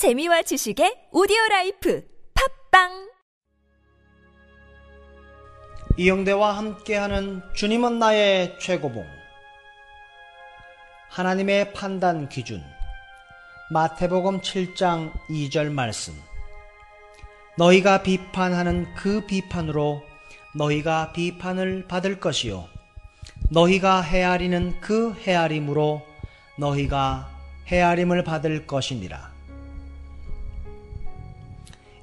재미와 지식의 오디오 life 팟빵! 이영대와 함께하는 주님은 나의 최고봉. 하나님의 판단 기준. 마태복음 7장 2절 말씀. 너희가 비판하는 그 비판으로 너희가 비판을 받을 것이요. 너희가 헤아리는 그 헤아림으로 너희가 헤아림을 받을 것이니라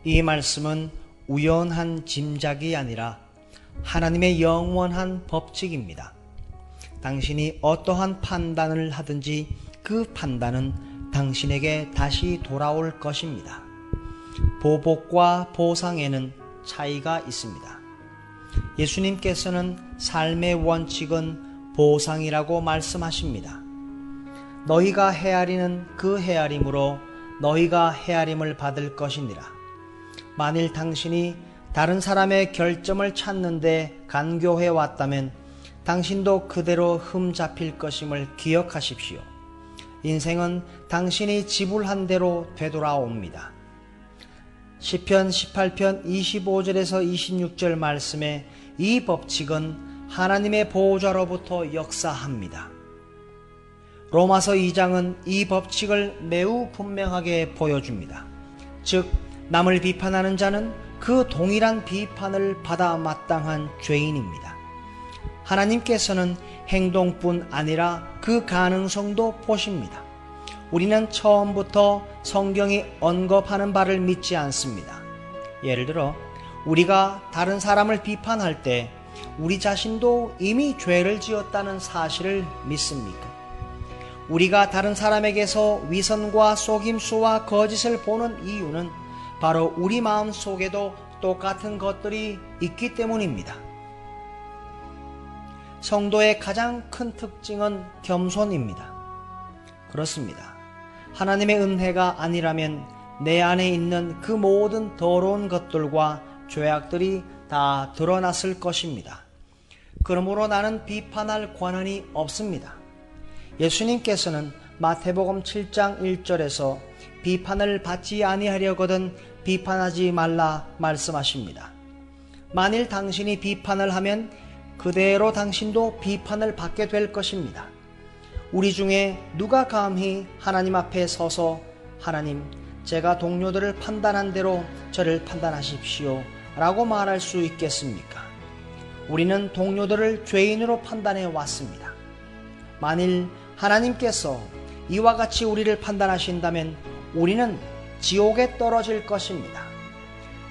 이 말씀은 우연한 짐작이 아니라 하나님의 영원한 법칙입니다. 당신이 어떠한 판단을 하든지 그 판단은 당신에게 다시 돌아올 것입니다. 보복과 보상에는 차이가 있습니다. 예수님께서는 삶의 원칙은 보상이라고 말씀하십니다. 너희가 헤아리는 그 헤아림으로 너희가 헤아림을 받을 것이니라. 만일 당신이 다른 사람의 결점을 찾는데 간교해 왔다면 당신도 그대로 흠 잡힐 것임을 기억하십시오. 인생은 당신이 지불한 대로 되돌아옵니다. 시편 18편 25절에서 26절 말씀에 이 법칙은 하나님의 보호자로부터 역사합니다. 로마서 2장은 이 법칙을 매우 분명하게 보여줍니다. 즉, 남을 비판하는 자는 그 동일한 비판을 받아 마땅한 죄인입니다. 하나님께서는 행동뿐 아니라 그 가능성도 보십니다. 우리는 처음부터 성경이 언급하는 바를 믿지 않습니다. 예를 들어, 우리가 다른 사람을 비판할 때 우리 자신도 이미 죄를 지었다는 사실을 믿습니까? 우리가 다른 사람에게서 위선과 속임수와 거짓을 보는 이유는 바로 우리 마음 속에도 똑같은 것들이 있기 때문입니다. 성도의 가장 큰 특징은 겸손입니다. 그렇습니다. 하나님의 은혜가 아니라면 내 안에 있는 그 모든 더러운 것들과 죄악들이 다 드러났을 것입니다. 그러므로 나는 비판할 권한이 없습니다. 예수님께서는 마태복음 7장 1절에서 비판을 받지 아니하려거든 비판하지 말라 말씀하십니다. 만일 당신이 비판을 하면 그대로 당신도 비판을 받게 될 것입니다. 우리 중에 누가 감히 하나님 앞에 서서 하나님, 제가 동료들을 판단한 대로 저를 판단하십시오. 라고 말할 수 있겠습니까? 우리는 동료들을 죄인으로 판단해 왔습니다. 만일 하나님께서 이와 같이 우리를 판단하신다면 우리는 지옥에 떨어질 것입니다.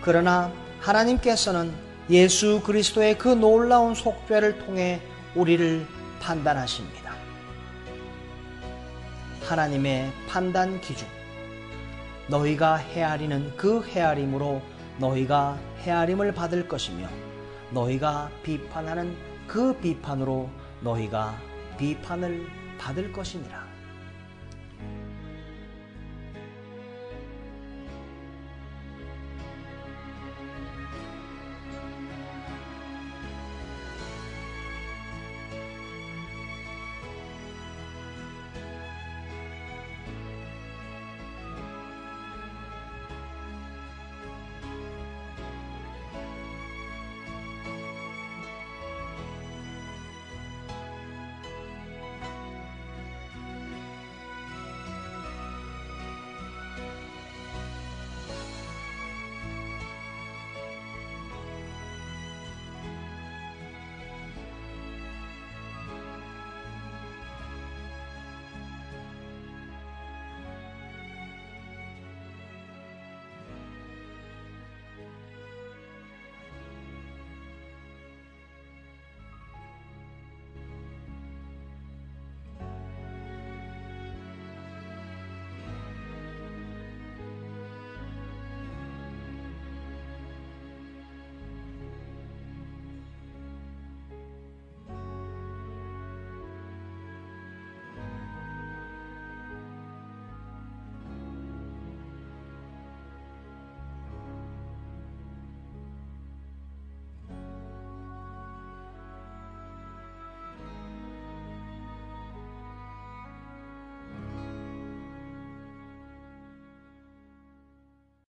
그러나 하나님께서는 예수 그리스도의 그 놀라운 속죄를 통해 우리를 판단하십니다. 하나님의 판단 기준. 너희가 헤아리는 그 헤아림으로 너희가 헤아림을 받을 것이며 너희가 비판하는 그 비판으로 너희가 비판을 받을 것이니라.